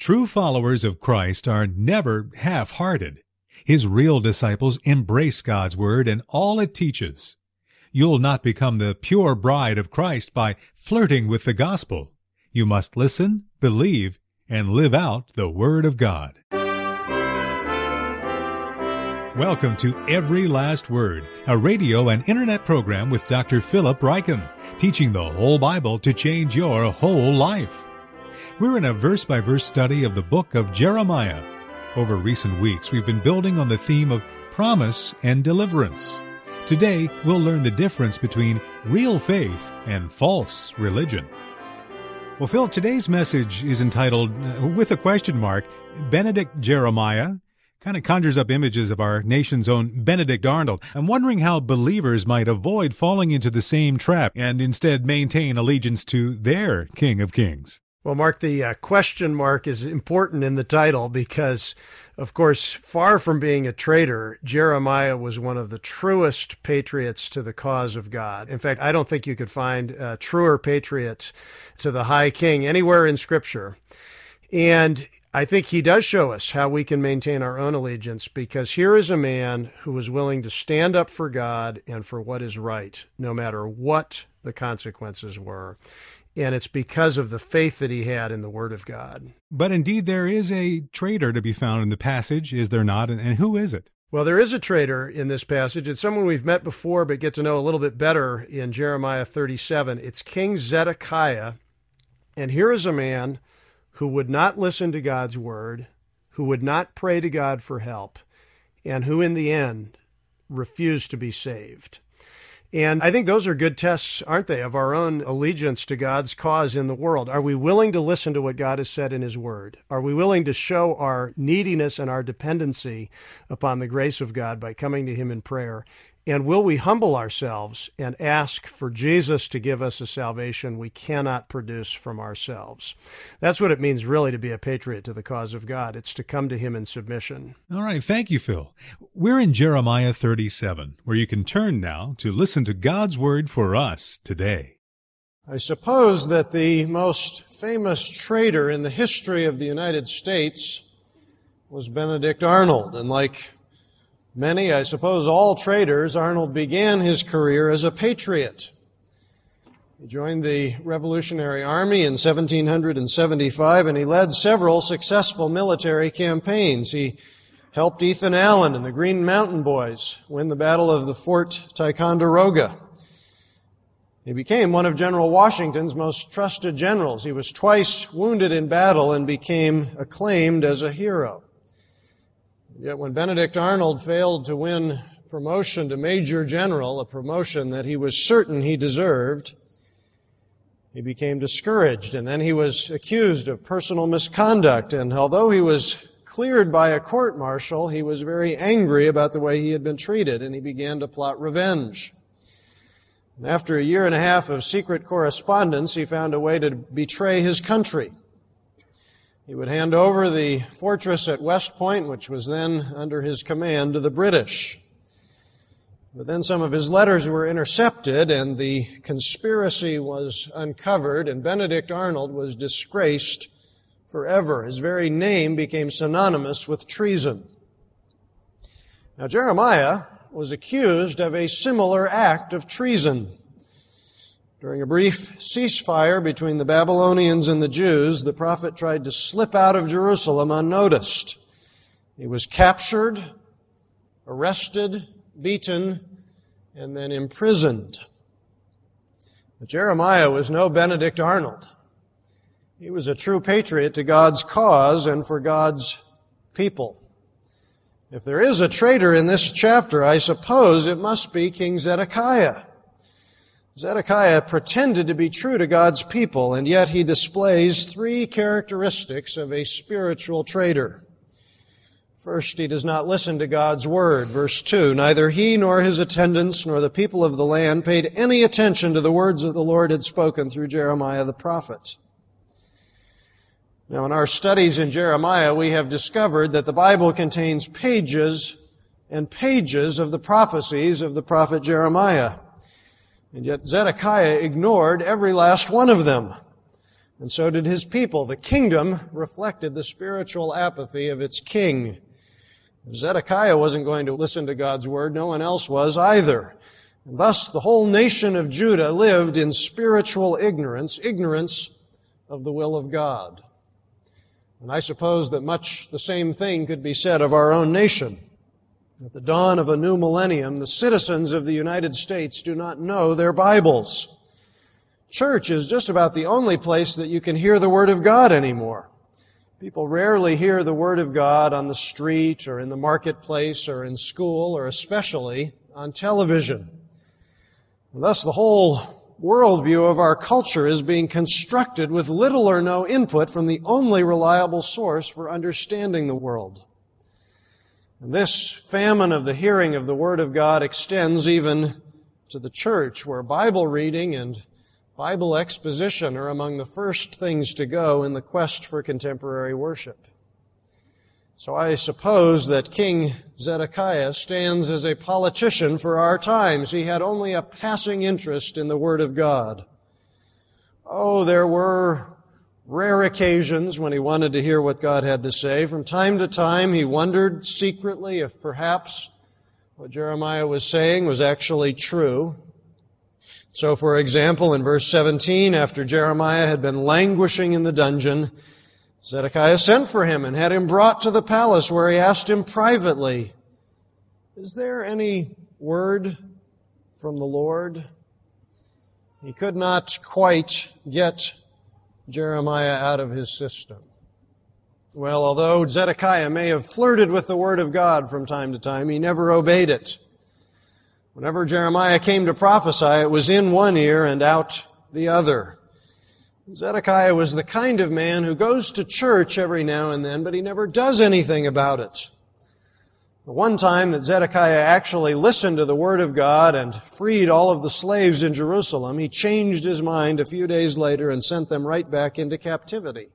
True followers of Christ are never half hearted. His real disciples embrace God's Word and all it teaches. You'll not become the pure bride of Christ by flirting with the gospel. You must listen, believe, and live out the Word of God. Welcome to Every Last Word, a radio and internet program with Dr. Philip Ryken, teaching the whole Bible to change your whole life. We're in a verse by verse study of the book of Jeremiah. Over recent weeks, we've been building on the theme of promise and deliverance. Today, we'll learn the difference between real faith and false religion. Well, Phil, today's message is entitled, uh, with a question mark, Benedict Jeremiah kind of conjures up images of our nation's own Benedict Arnold. I'm wondering how believers might avoid falling into the same trap and instead maintain allegiance to their King of Kings. Well, Mark, the uh, question mark is important in the title because, of course, far from being a traitor, Jeremiah was one of the truest patriots to the cause of God. In fact, I don't think you could find a truer patriot to the high king anywhere in Scripture. And I think he does show us how we can maintain our own allegiance because here is a man who was willing to stand up for God and for what is right, no matter what the consequences were. And it's because of the faith that he had in the Word of God. But indeed, there is a traitor to be found in the passage, is there not? And, and who is it? Well, there is a traitor in this passage. It's someone we've met before, but get to know a little bit better in Jeremiah 37. It's King Zedekiah. And here is a man who would not listen to God's word, who would not pray to God for help, and who in the end refused to be saved. And I think those are good tests, aren't they, of our own allegiance to God's cause in the world. Are we willing to listen to what God has said in His Word? Are we willing to show our neediness and our dependency upon the grace of God by coming to Him in prayer? And will we humble ourselves and ask for Jesus to give us a salvation we cannot produce from ourselves? That's what it means, really, to be a patriot to the cause of God. It's to come to Him in submission. All right. Thank you, Phil. We're in Jeremiah 37, where you can turn now to listen to God's word for us today. I suppose that the most famous traitor in the history of the United States was Benedict Arnold. And like Many, I suppose all traitors, Arnold began his career as a patriot. He joined the Revolutionary Army in 1775 and he led several successful military campaigns. He helped Ethan Allen and the Green Mountain Boys win the Battle of the Fort Ticonderoga. He became one of General Washington's most trusted generals. He was twice wounded in battle and became acclaimed as a hero. Yet when Benedict Arnold failed to win promotion to Major General, a promotion that he was certain he deserved, he became discouraged and then he was accused of personal misconduct. And although he was cleared by a court martial, he was very angry about the way he had been treated and he began to plot revenge. And after a year and a half of secret correspondence, he found a way to betray his country. He would hand over the fortress at West Point, which was then under his command, to the British. But then some of his letters were intercepted and the conspiracy was uncovered and Benedict Arnold was disgraced forever. His very name became synonymous with treason. Now Jeremiah was accused of a similar act of treason. During a brief ceasefire between the Babylonians and the Jews, the prophet tried to slip out of Jerusalem unnoticed. He was captured, arrested, beaten, and then imprisoned. But Jeremiah was no Benedict Arnold. He was a true patriot to God's cause and for God's people. If there is a traitor in this chapter, I suppose it must be King Zedekiah. Zedekiah pretended to be true to God's people, and yet he displays three characteristics of a spiritual traitor. First, he does not listen to God's word. Verse 2, neither he nor his attendants nor the people of the land paid any attention to the words that the Lord had spoken through Jeremiah the prophet. Now, in our studies in Jeremiah, we have discovered that the Bible contains pages and pages of the prophecies of the prophet Jeremiah. And yet Zedekiah ignored every last one of them. and so did his people. The kingdom reflected the spiritual apathy of its king. Zedekiah wasn't going to listen to God's word, no one else was either. And thus the whole nation of Judah lived in spiritual ignorance, ignorance of the will of God. And I suppose that much the same thing could be said of our own nation. At the dawn of a new millennium, the citizens of the United States do not know their Bibles. Church is just about the only place that you can hear the Word of God anymore. People rarely hear the Word of God on the street or in the marketplace or in school or especially on television. And thus the whole worldview of our culture is being constructed with little or no input from the only reliable source for understanding the world. And this famine of the hearing of the Word of God extends even to the church, where Bible reading and Bible exposition are among the first things to go in the quest for contemporary worship. So I suppose that King Zedekiah stands as a politician for our times. He had only a passing interest in the Word of God. Oh, there were rare occasions when he wanted to hear what God had to say. From time to time, he wondered secretly if perhaps what Jeremiah was saying was actually true. So, for example, in verse 17, after Jeremiah had been languishing in the dungeon, Zedekiah sent for him and had him brought to the palace where he asked him privately, Is there any word from the Lord? He could not quite get Jeremiah out of his system. Well, although Zedekiah may have flirted with the word of God from time to time, he never obeyed it. Whenever Jeremiah came to prophesy, it was in one ear and out the other. Zedekiah was the kind of man who goes to church every now and then, but he never does anything about it. The one time that Zedekiah actually listened to the word of God and freed all of the slaves in Jerusalem, he changed his mind a few days later and sent them right back into captivity.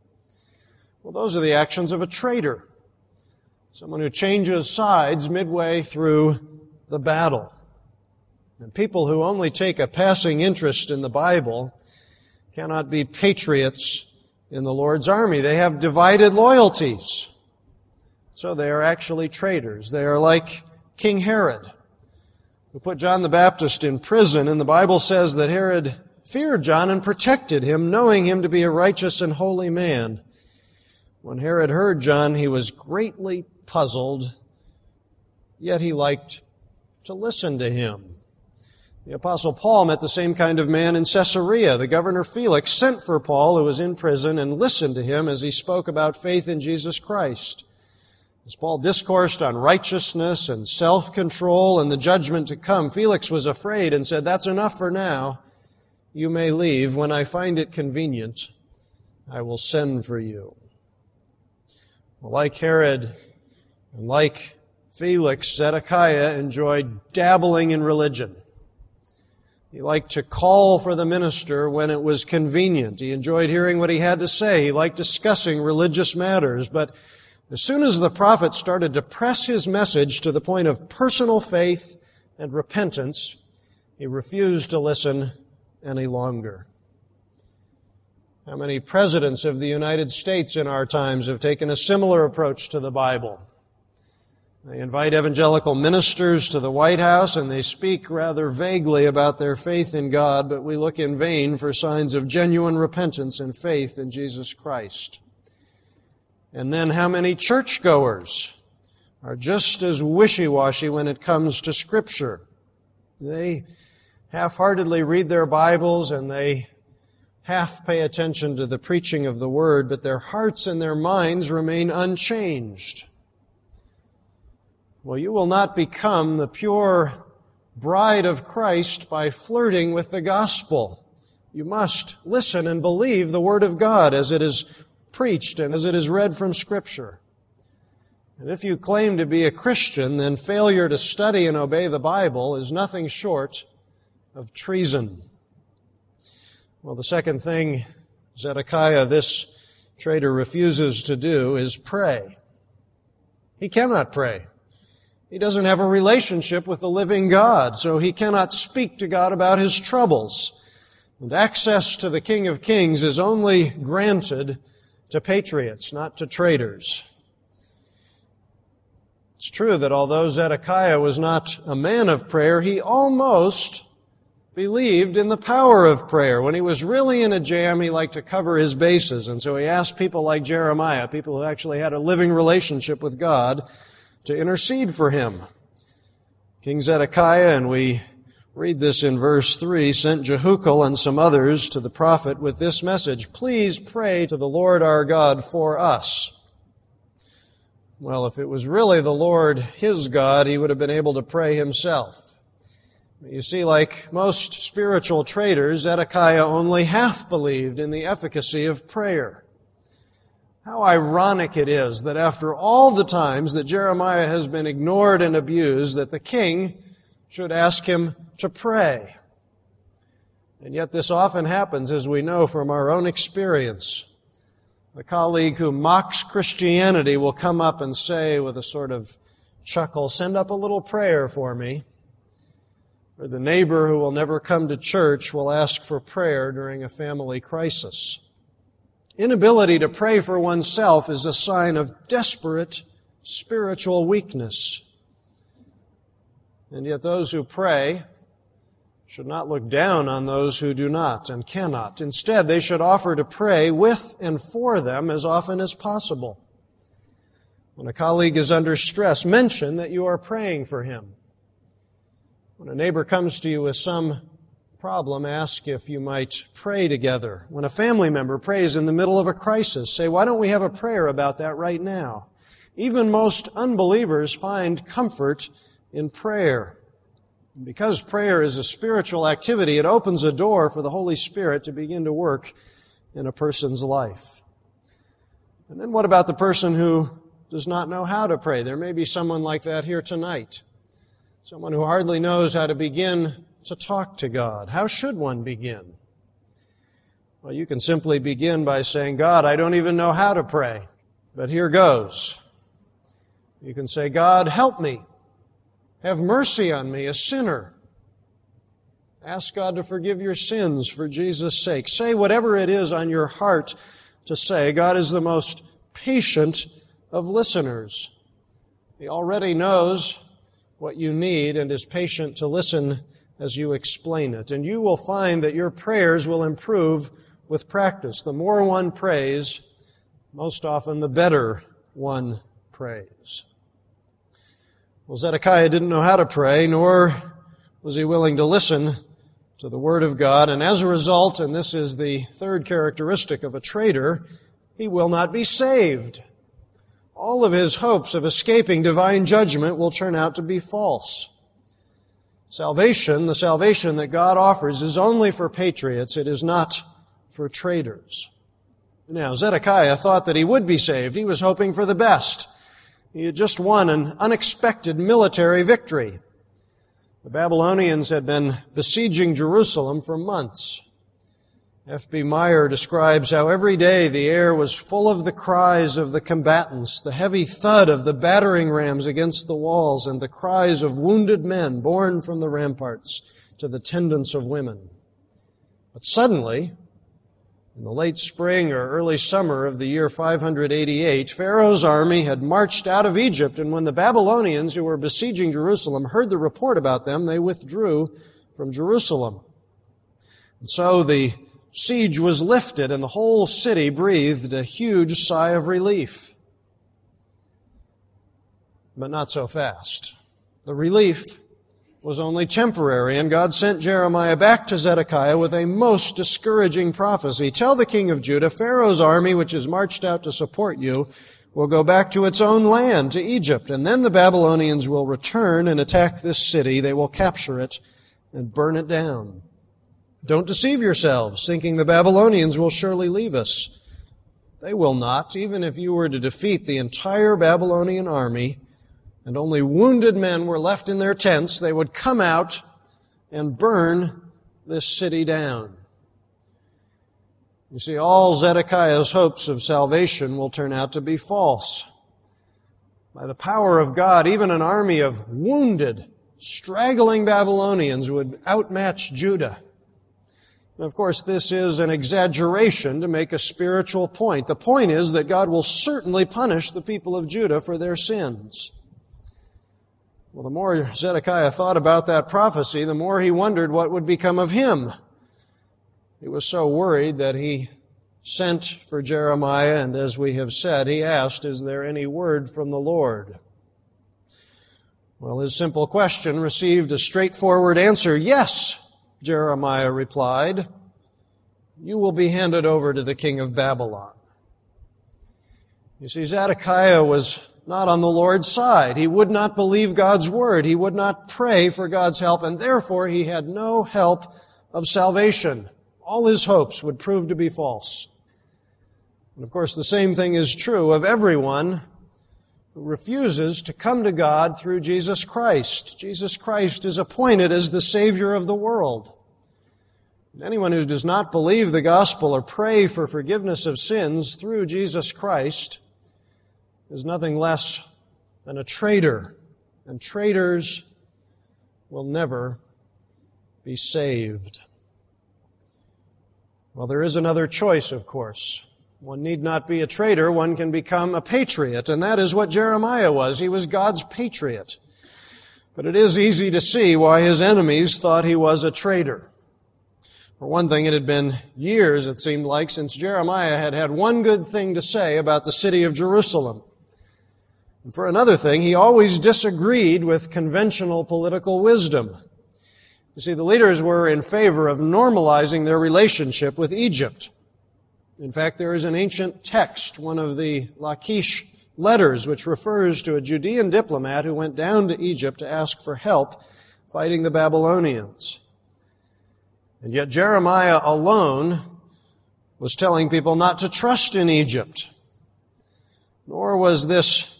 Well, those are the actions of a traitor. Someone who changes sides midway through the battle. And people who only take a passing interest in the Bible cannot be patriots in the Lord's army. They have divided loyalties. So they are actually traitors. They are like King Herod, who put John the Baptist in prison, and the Bible says that Herod feared John and protected him, knowing him to be a righteous and holy man. When Herod heard John, he was greatly puzzled, yet he liked to listen to him. The apostle Paul met the same kind of man in Caesarea. The governor Felix sent for Paul, who was in prison, and listened to him as he spoke about faith in Jesus Christ. As Paul discoursed on righteousness and self-control and the judgment to come, Felix was afraid and said, that's enough for now. You may leave. When I find it convenient, I will send for you. Well, like Herod and like Felix, Zedekiah enjoyed dabbling in religion. He liked to call for the minister when it was convenient. He enjoyed hearing what he had to say. He liked discussing religious matters. But as soon as the prophet started to press his message to the point of personal faith and repentance, he refused to listen any longer. How many presidents of the United States in our times have taken a similar approach to the Bible? They invite evangelical ministers to the White House and they speak rather vaguely about their faith in God, but we look in vain for signs of genuine repentance and faith in Jesus Christ. And then how many churchgoers are just as wishy-washy when it comes to Scripture? They half-heartedly read their Bibles and they half pay attention to the preaching of the Word, but their hearts and their minds remain unchanged. Well, you will not become the pure bride of Christ by flirting with the gospel. You must listen and believe the Word of God as it is preached and as it is read from Scripture. And if you claim to be a Christian, then failure to study and obey the Bible is nothing short of treason. Well, the second thing Zedekiah, this traitor, refuses to do is pray. He cannot pray. He doesn't have a relationship with the living God, so he cannot speak to God about his troubles. And access to the King of Kings is only granted to patriots, not to traitors. It's true that although Zedekiah was not a man of prayer, he almost believed in the power of prayer. When he was really in a jam, he liked to cover his bases. And so he asked people like Jeremiah, people who actually had a living relationship with God, to intercede for him. King Zedekiah, and we read this in verse 3, sent Jehukal and some others to the prophet with this message, Please pray to the Lord our God for us. Well, if it was really the Lord, his God, he would have been able to pray himself. You see, like most spiritual traitors, Zedekiah only half believed in the efficacy of prayer. How ironic it is that after all the times that Jeremiah has been ignored and abused, that the king should ask him to pray. And yet this often happens, as we know from our own experience. A colleague who mocks Christianity will come up and say with a sort of chuckle, send up a little prayer for me. Or the neighbor who will never come to church will ask for prayer during a family crisis. Inability to pray for oneself is a sign of desperate spiritual weakness. And yet those who pray should not look down on those who do not and cannot. Instead, they should offer to pray with and for them as often as possible. When a colleague is under stress, mention that you are praying for him. When a neighbor comes to you with some problem, ask if you might pray together. When a family member prays in the middle of a crisis, say, why don't we have a prayer about that right now? Even most unbelievers find comfort in prayer. Because prayer is a spiritual activity, it opens a door for the Holy Spirit to begin to work in a person's life. And then what about the person who does not know how to pray? There may be someone like that here tonight. Someone who hardly knows how to begin to talk to God. How should one begin? Well, you can simply begin by saying, God, I don't even know how to pray, but here goes. You can say, God, help me. Have mercy on me, a sinner. Ask God to forgive your sins for Jesus' sake. Say whatever it is on your heart to say. God is the most patient of listeners. He already knows what you need and is patient to listen as you explain it. And you will find that your prayers will improve with practice. The more one prays, most often the better one prays. Well, Zedekiah didn't know how to pray, nor was he willing to listen to the Word of God. And as a result, and this is the third characteristic of a traitor, he will not be saved all of his hopes of escaping divine judgment will turn out to be false. Salvation, the salvation that God offers, is only for patriots. It is not for traitors. Now, Zedekiah thought that he would be saved. He was hoping for the best. He had just won an unexpected military victory. The Babylonians had been besieging Jerusalem for months. F.B. Meyer describes how every day the air was full of the cries of the combatants, the heavy thud of the battering rams against the walls, and the cries of wounded men borne from the ramparts to the tendons of women. But suddenly, in the late spring or early summer of the year 588, Pharaoh's army had marched out of Egypt, and when the Babylonians who were besieging Jerusalem heard the report about them, they withdrew from Jerusalem. And so the siege was lifted and the whole city breathed a huge sigh of relief. But not so fast. The relief was only temporary, and God sent Jeremiah back to Zedekiah with a most discouraging prophecy. Tell the king of Judah, Pharaoh's army, which has marched out to support you, will go back to its own land, to Egypt, and then the Babylonians will return and attack this city. They will capture it and burn it down. Don't deceive yourselves, thinking the Babylonians will surely leave us. They will not, even if you were to defeat the entire Babylonian army and only wounded men were left in their tents, they would come out and burn this city down. You see, all Zedekiah's hopes of salvation will turn out to be false. By the power of God, even an army of wounded, straggling Babylonians would outmatch Judah. And of course, this is an exaggeration to make a spiritual point. The point is that God will certainly punish the people of Judah for their sins. Well, the more Zedekiah thought about that prophecy, the more he wondered what would become of him. He was so worried that he sent for Jeremiah, and as we have said, he asked, Is there any word from the Lord? Well, his simple question received a straightforward answer. Yes, Jeremiah replied. You will be handed over to the king of Babylon. You see, Zedekiah was not on the Lord's side. He would not believe God's word. He would not pray for God's help, and therefore he had no help of salvation. All his hopes would prove to be false. And of course, the same thing is true of everyone who refuses to come to God through Jesus Christ. Jesus Christ is appointed as the Savior of the world. Anyone who does not believe the gospel or pray for forgiveness of sins through Jesus Christ is nothing less than a traitor, and traitors will never be saved. Well, there is another choice, of course. One need not be a traitor, one can become a patriot, and that is what Jeremiah was. He was God's patriot. But it is easy to see why his enemies thought he was a traitor. For one thing, it had been years, it seemed like, since Jeremiah had had one good thing to say about the city of Jerusalem. And for another thing, he always disagreed with conventional political wisdom. You see, the leaders were in favor of normalizing their relationship with Egypt. In fact, there is an ancient text, one of the Lachish letters, which refers to a Judean diplomat who went down to Egypt to ask for help fighting the Babylonians. And yet Jeremiah alone was telling people not to trust in Egypt. Nor was this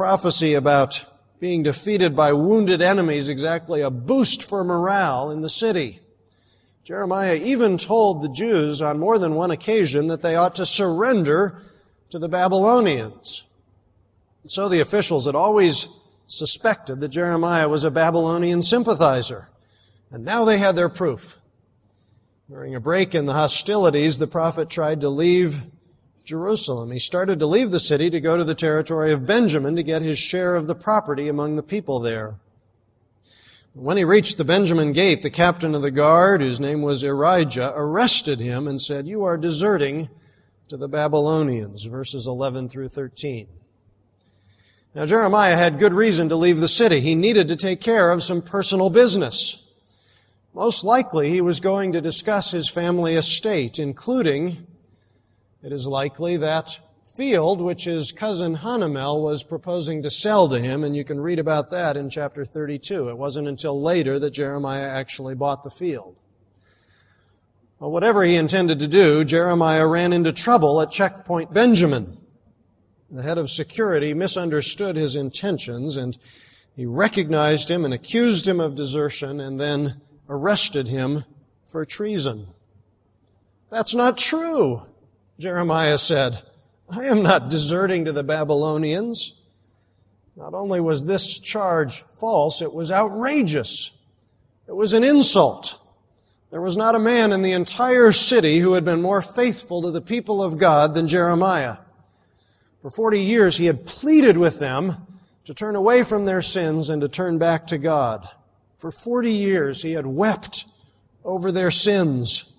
prophecy about being defeated by wounded enemies exactly a boost for morale in the city. Jeremiah even told the Jews on more than one occasion that they ought to surrender to the Babylonians. And so the officials had always suspected that Jeremiah was a Babylonian sympathizer. And now they had their proof. During a break in the hostilities, the prophet tried to leave Jerusalem. He started to leave the city to go to the territory of Benjamin to get his share of the property among the people there. When he reached the Benjamin gate, the captain of the guard, whose name was Irijah, arrested him and said, You are deserting to the Babylonians, verses 11 through 13. Now Jeremiah had good reason to leave the city. He needed to take care of some personal business. Most likely he was going to discuss his family estate, including, it is likely, that field which his cousin Hanamel was proposing to sell to him, and you can read about that in chapter 32. It wasn't until later that Jeremiah actually bought the field. Well, whatever he intended to do, Jeremiah ran into trouble at Checkpoint Benjamin. The head of security misunderstood his intentions and he recognized him and accused him of desertion and then arrested him for treason. That's not true, Jeremiah said. I am not deserting to the Babylonians. Not only was this charge false, it was outrageous. It was an insult. There was not a man in the entire city who had been more faithful to the people of God than Jeremiah. For 40 years he had pleaded with them to turn away from their sins and to turn back to God. For 40 years he had wept over their sins.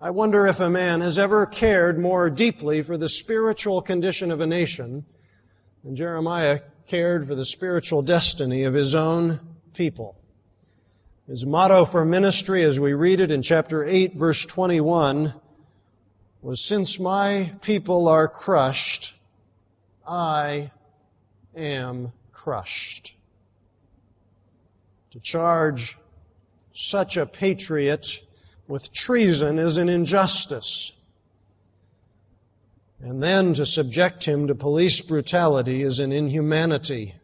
I wonder if a man has ever cared more deeply for the spiritual condition of a nation than Jeremiah cared for the spiritual destiny of his own people. His motto for ministry, as we read it in chapter 8, verse 21, was, Since my people are crushed, I am crushed. To charge such a patriot with treason is an injustice. And then to subject him to police brutality is an inhumanity.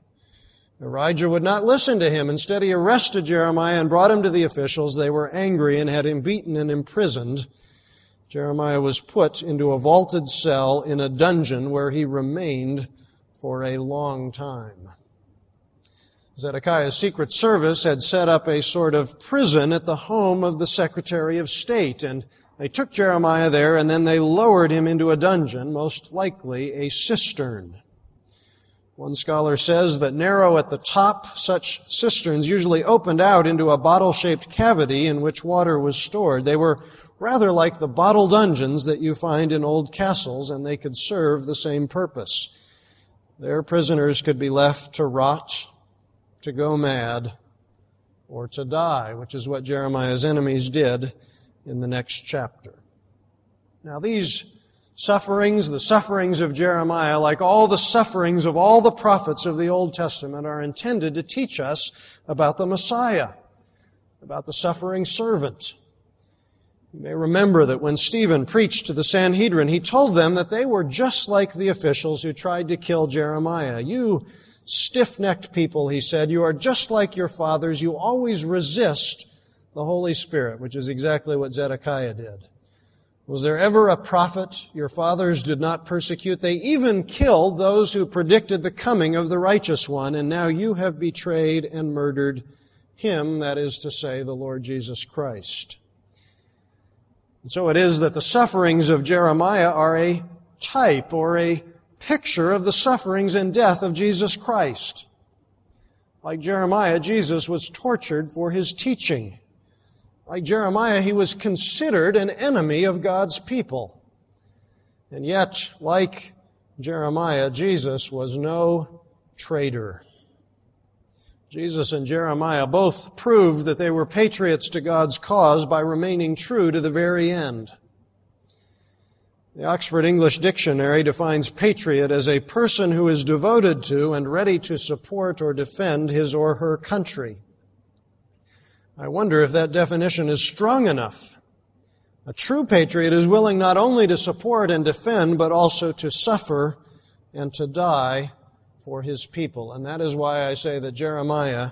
Irijah would not listen to him. Instead, he arrested Jeremiah and brought him to the officials. They were angry and had him beaten and imprisoned. Jeremiah was put into a vaulted cell in a dungeon where he remained for a long time. Zedekiah's secret service had set up a sort of prison at the home of the Secretary of State, and they took Jeremiah there and then they lowered him into a dungeon, most likely a cistern. One scholar says that narrow at the top, such cisterns usually opened out into a bottle-shaped cavity in which water was stored. They were rather like the bottle dungeons that you find in old castles, and they could serve the same purpose. Their prisoners could be left to rot to go mad, or to die, which is what Jeremiah's enemies did in the next chapter. Now these sufferings, the sufferings of Jeremiah, like all the sufferings of all the prophets of the Old Testament, are intended to teach us about the Messiah, about the suffering servant. You may remember that when Stephen preached to the Sanhedrin, he told them that they were just like the officials who tried to kill Jeremiah. You stiff-necked people, he said. You are just like your fathers. You always resist the Holy Spirit, which is exactly what Zedekiah did. Was there ever a prophet your fathers did not persecute? They even killed those who predicted the coming of the righteous one, and now you have betrayed and murdered him, that is to say, the Lord Jesus Christ. And so it is that the sufferings of Jeremiah are a type or a picture of the sufferings and death of Jesus Christ. Like Jeremiah, Jesus was tortured for his teaching. Like Jeremiah, he was considered an enemy of God's people. And yet, like Jeremiah, Jesus was no traitor. Jesus and Jeremiah both proved that they were patriots to God's cause by remaining true to the very end. The Oxford English Dictionary defines patriot as a person who is devoted to and ready to support or defend his or her country. I wonder if that definition is strong enough. A true patriot is willing not only to support and defend, but also to suffer and to die for his people. And that is why I say that Jeremiah,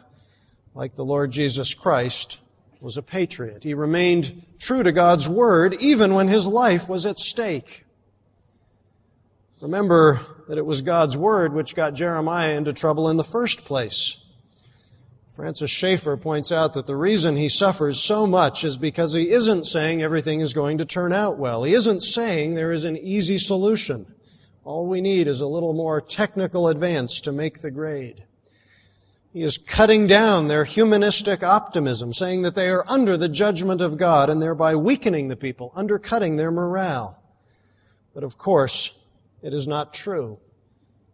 like the Lord Jesus Christ, was a patriot. He remained true to God's word even when his life was at stake. Remember that it was God's word which got Jeremiah into trouble in the first place. Francis Schaeffer points out that the reason he suffers so much is because he isn't saying everything is going to turn out well. He isn't saying there is an easy solution. All we need is a little more technical advance to make the grade. He is cutting down their humanistic optimism, saying that they are under the judgment of God and thereby weakening the people, undercutting their morale. But of course, it is not true.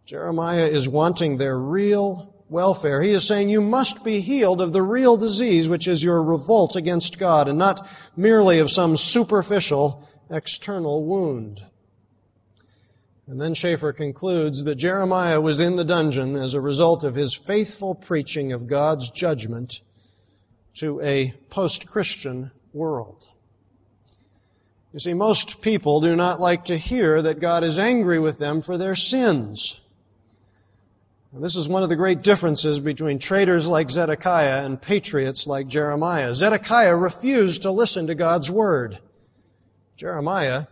Jeremiah is wanting their real welfare. He is saying you must be healed of the real disease, which is your revolt against God, and not merely of some superficial external wound. And then Schaeffer concludes that Jeremiah was in the dungeon as a result of his faithful preaching of God's judgment to a post-Christian world. You see, most people do not like to hear that God is angry with them for their sins. And this is one of the great differences between traitors like Zedekiah and patriots like Jeremiah. Zedekiah refused to listen to God's word. Jeremiah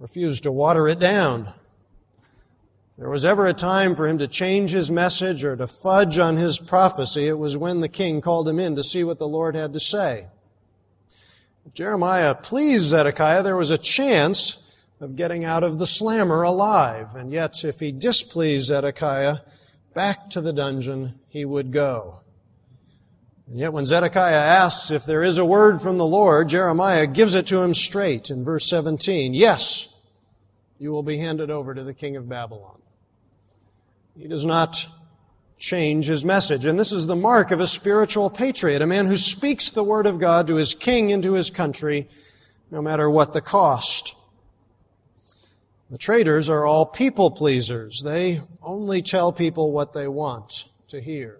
refused to water it down there was ever a time for him to change his message or to fudge on his prophecy, it was when the king called him in to see what the Lord had to say. If Jeremiah pleased Zedekiah, there was a chance of getting out of the slammer alive. And yet, if he displeased Zedekiah, back to the dungeon he would go. And yet when Zedekiah asks if there is a word from the Lord, Jeremiah gives it to him straight in verse 17. Yes, you will be handed over to the king of Babylon. He does not change his message. And this is the mark of a spiritual patriot, a man who speaks the word of God to his king and to his country, no matter what the cost. The traitors are all people pleasers. They only tell people what they want to hear.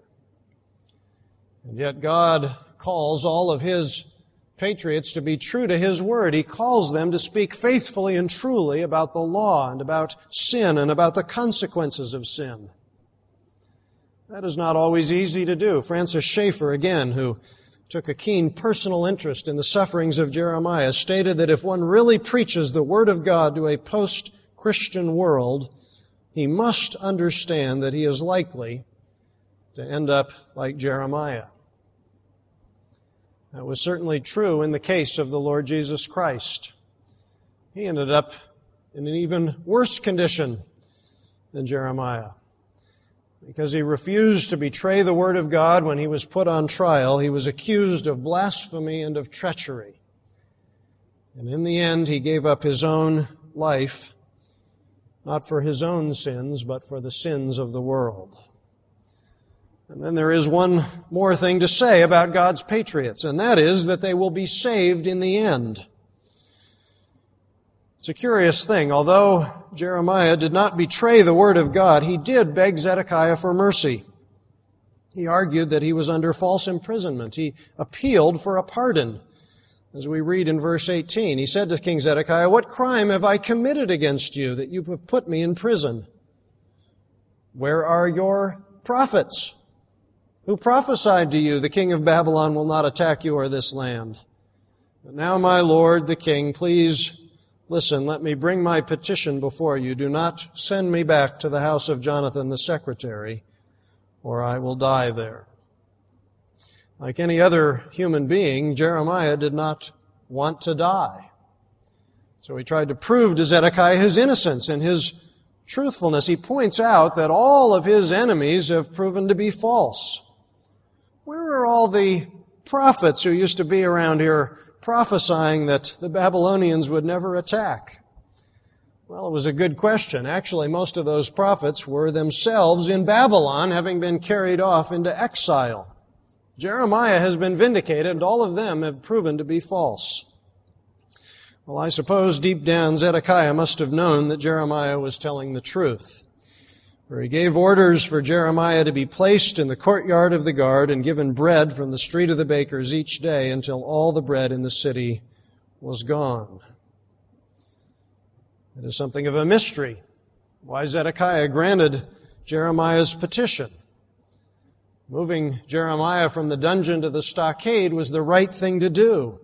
And yet God calls all of his patriots to be true to His Word. He calls them to speak faithfully and truly about the law and about sin and about the consequences of sin. That is not always easy to do. Francis Schaeffer, again, who took a keen personal interest in the sufferings of Jeremiah, stated that if one really preaches the Word of God to a post-Christian world, he must understand that he is likely to end up like Jeremiah. That was certainly true in the case of the Lord Jesus Christ. He ended up in an even worse condition than Jeremiah. Because he refused to betray the word of God when he was put on trial, he was accused of blasphemy and of treachery. And in the end, he gave up his own life, not for his own sins, but for the sins of the world. And then there is one more thing to say about God's patriots, and that is that they will be saved in the end. It's a curious thing. Although Jeremiah did not betray the word of God, he did beg Zedekiah for mercy. He argued that he was under false imprisonment. He appealed for a pardon. As we read in verse 18, he said to King Zedekiah, What crime have I committed against you that you have put me in prison? Where are your prophets? Who prophesied to you, the king of Babylon will not attack you or this land. But now, my lord, the king, please listen, let me bring my petition before you. Do not send me back to the house of Jonathan the secretary, or I will die there. Like any other human being, Jeremiah did not want to die. So he tried to prove to Zedekiah his innocence and his truthfulness. He points out that all of his enemies have proven to be false. Where are all the prophets who used to be around here prophesying that the Babylonians would never attack? Well, it was a good question. Actually, most of those prophets were themselves in Babylon, having been carried off into exile. Jeremiah has been vindicated, and all of them have proven to be false. Well, I suppose deep down Zedekiah must have known that Jeremiah was telling the truth where he gave orders for Jeremiah to be placed in the courtyard of the guard and given bread from the street of the bakers each day until all the bread in the city was gone. It is something of a mystery why Zedekiah granted Jeremiah's petition. Moving Jeremiah from the dungeon to the stockade was the right thing to do.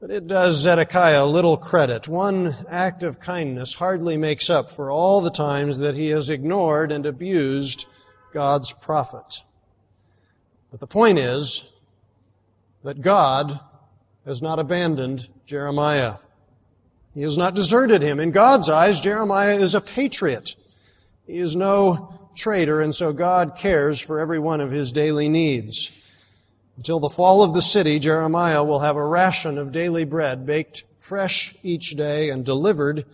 But it does Zedekiah little credit. One act of kindness hardly makes up for all the times that he has ignored and abused God's prophet. But the point is that God has not abandoned Jeremiah. He has not deserted him. In God's eyes, Jeremiah is a patriot. He is no traitor, and so God cares for every one of his daily needs. Until the fall of the city, Jeremiah will have a ration of daily bread baked fresh each day and delivered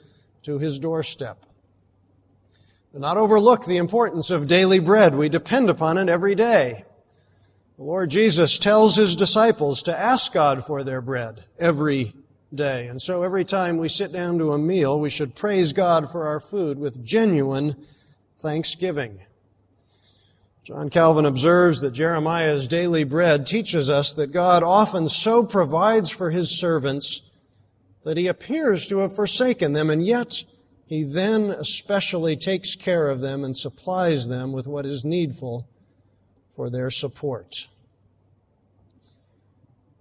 to his doorstep. Do not overlook the importance of daily bread. We depend upon it every day. The Lord Jesus tells his disciples to ask God for their bread every day. And so every time we sit down to a meal, we should praise God for our food with genuine thanksgiving. John Calvin observes that Jeremiah's daily bread teaches us that God often so provides for his servants that he appears to have forsaken them, and yet he then especially takes care of them and supplies them with what is needful for their support.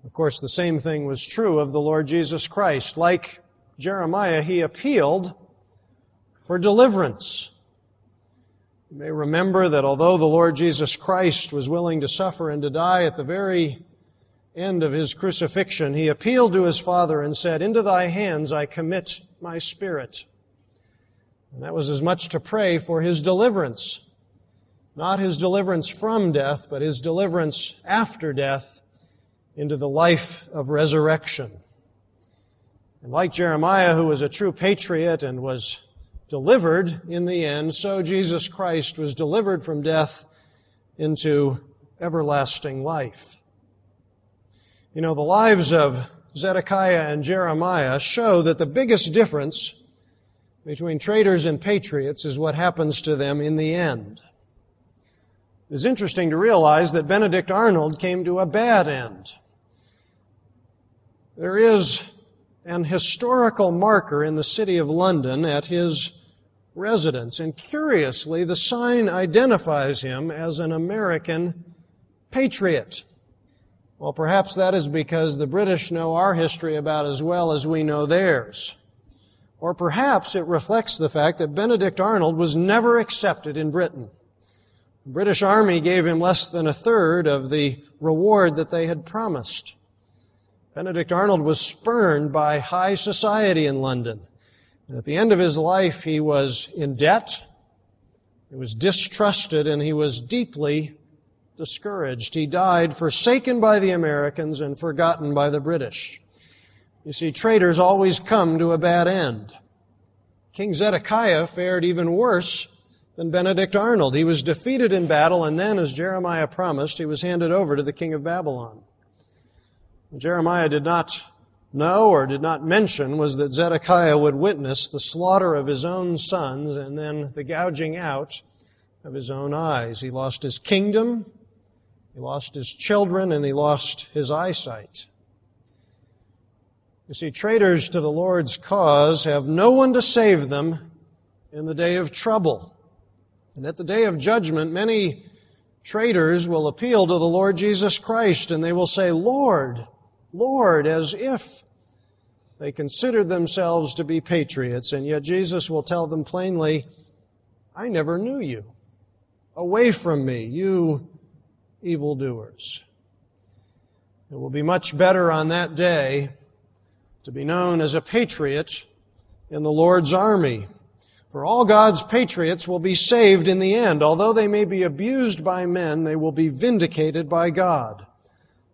Of course, the same thing was true of the Lord Jesus Christ. Like Jeremiah, he appealed for deliverance. You may remember that although the Lord Jesus Christ was willing to suffer and to die at the very end of his crucifixion, he appealed to his Father and said, Into thy hands I commit my spirit. And that was as much to pray for his deliverance. Not his deliverance from death, but his deliverance after death into the life of resurrection. And like Jeremiah, who was a true patriot and was delivered in the end, so Jesus Christ was delivered from death into everlasting life. You know, the lives of Zedekiah and Jeremiah show that the biggest difference between traitors and patriots is what happens to them in the end. It's interesting to realize that Benedict Arnold came to a bad end. There is an historical marker in the city of London at his residence. And curiously, the sign identifies him as an American patriot. Well, perhaps that is because the British know our history about as well as we know theirs. Or perhaps it reflects the fact that Benedict Arnold was never accepted in Britain. The British Army gave him less than a third of the reward that they had promised. Benedict Arnold was spurned by high society in London. And at the end of his life, he was in debt, he was distrusted, and he was deeply discouraged. He died forsaken by the Americans and forgotten by the British. You see, traitors always come to a bad end. King Zedekiah fared even worse than Benedict Arnold. He was defeated in battle, and then, as Jeremiah promised, he was handed over to the king of Babylon. Jeremiah did not know or did not mention was that Zedekiah would witness the slaughter of his own sons and then the gouging out of his own eyes. He lost his kingdom, he lost his children, and he lost his eyesight. You see, traitors to the Lord's cause have no one to save them in the day of trouble. And at the day of judgment, many traitors will appeal to the Lord Jesus Christ and they will say, Lord, Lord, as if they considered themselves to be patriots. And yet Jesus will tell them plainly, I never knew you. Away from me, you evildoers. It will be much better on that day to be known as a patriot in the Lord's army. For all God's patriots will be saved in the end. Although they may be abused by men, they will be vindicated by God.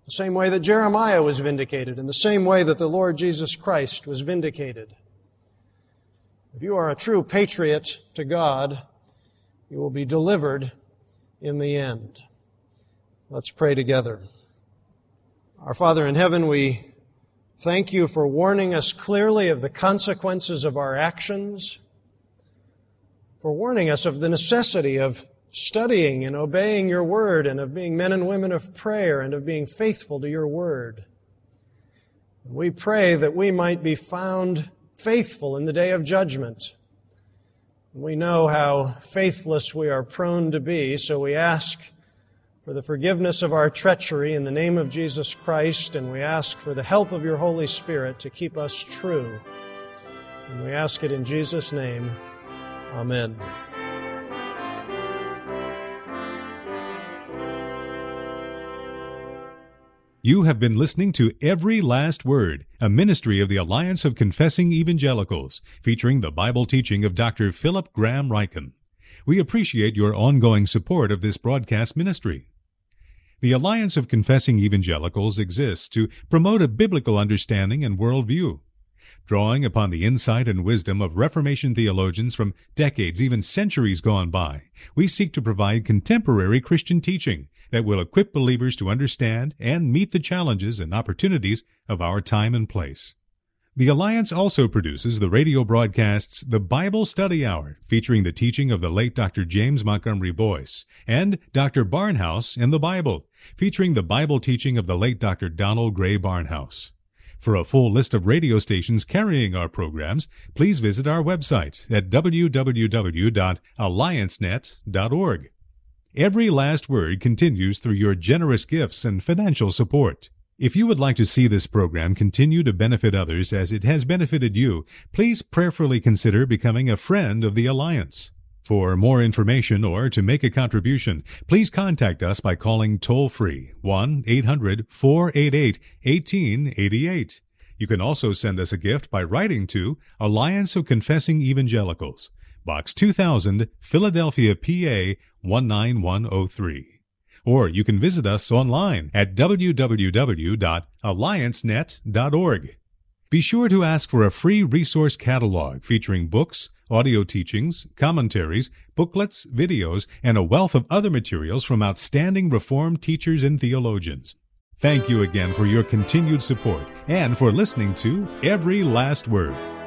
The same way that Jeremiah was vindicated, in the same way that the Lord Jesus Christ was vindicated. If you are a true patriot to God, you will be delivered in the end. Let's pray together. Our Father in heaven, we thank you for warning us clearly of the consequences of our actions, for warning us of the necessity of studying and obeying your word and of being men and women of prayer and of being faithful to your word. We pray that we might be found faithful in the day of judgment. We know how faithless we are prone to be, so we ask for the forgiveness of our treachery in the name of Jesus Christ, and we ask for the help of your Holy Spirit to keep us true. And we ask it in Jesus' name. Amen. You have been listening to Every Last Word, a ministry of the Alliance of Confessing Evangelicals, featuring the Bible teaching of Dr. Philip Graham Ryken. We appreciate your ongoing support of this broadcast ministry. The Alliance of Confessing Evangelicals exists to promote a biblical understanding and worldview. Drawing upon the insight and wisdom of Reformation theologians from decades, even centuries gone by, we seek to provide contemporary Christian teaching that will equip believers to understand and meet the challenges and opportunities of our time and place. The Alliance also produces the radio broadcasts The Bible Study Hour, featuring the teaching of the late Dr. James Montgomery Boice, and Dr. Barnhouse in the Bible, featuring the Bible teaching of the late Dr. Donald Grey Barnhouse. For a full list of radio stations carrying our programs, please visit our website at www.alliancenet.org. Every last word continues through your generous gifts and financial support. If you would like to see this program continue to benefit others as it has benefited you, please prayerfully consider becoming a friend of the Alliance. For more information or to make a contribution, please contact us by calling toll free 1 800 488 1888. You can also send us a gift by writing to Alliance of Confessing Evangelicals, Box 2000, Philadelphia, PA 19103. Or you can visit us online at www.alliancenet.org. Be sure to ask for a free resource catalog featuring books, audio teachings, commentaries, booklets, videos, and a wealth of other materials from outstanding Reformed teachers and theologians. Thank you again for your continued support and for listening to Every Last Word.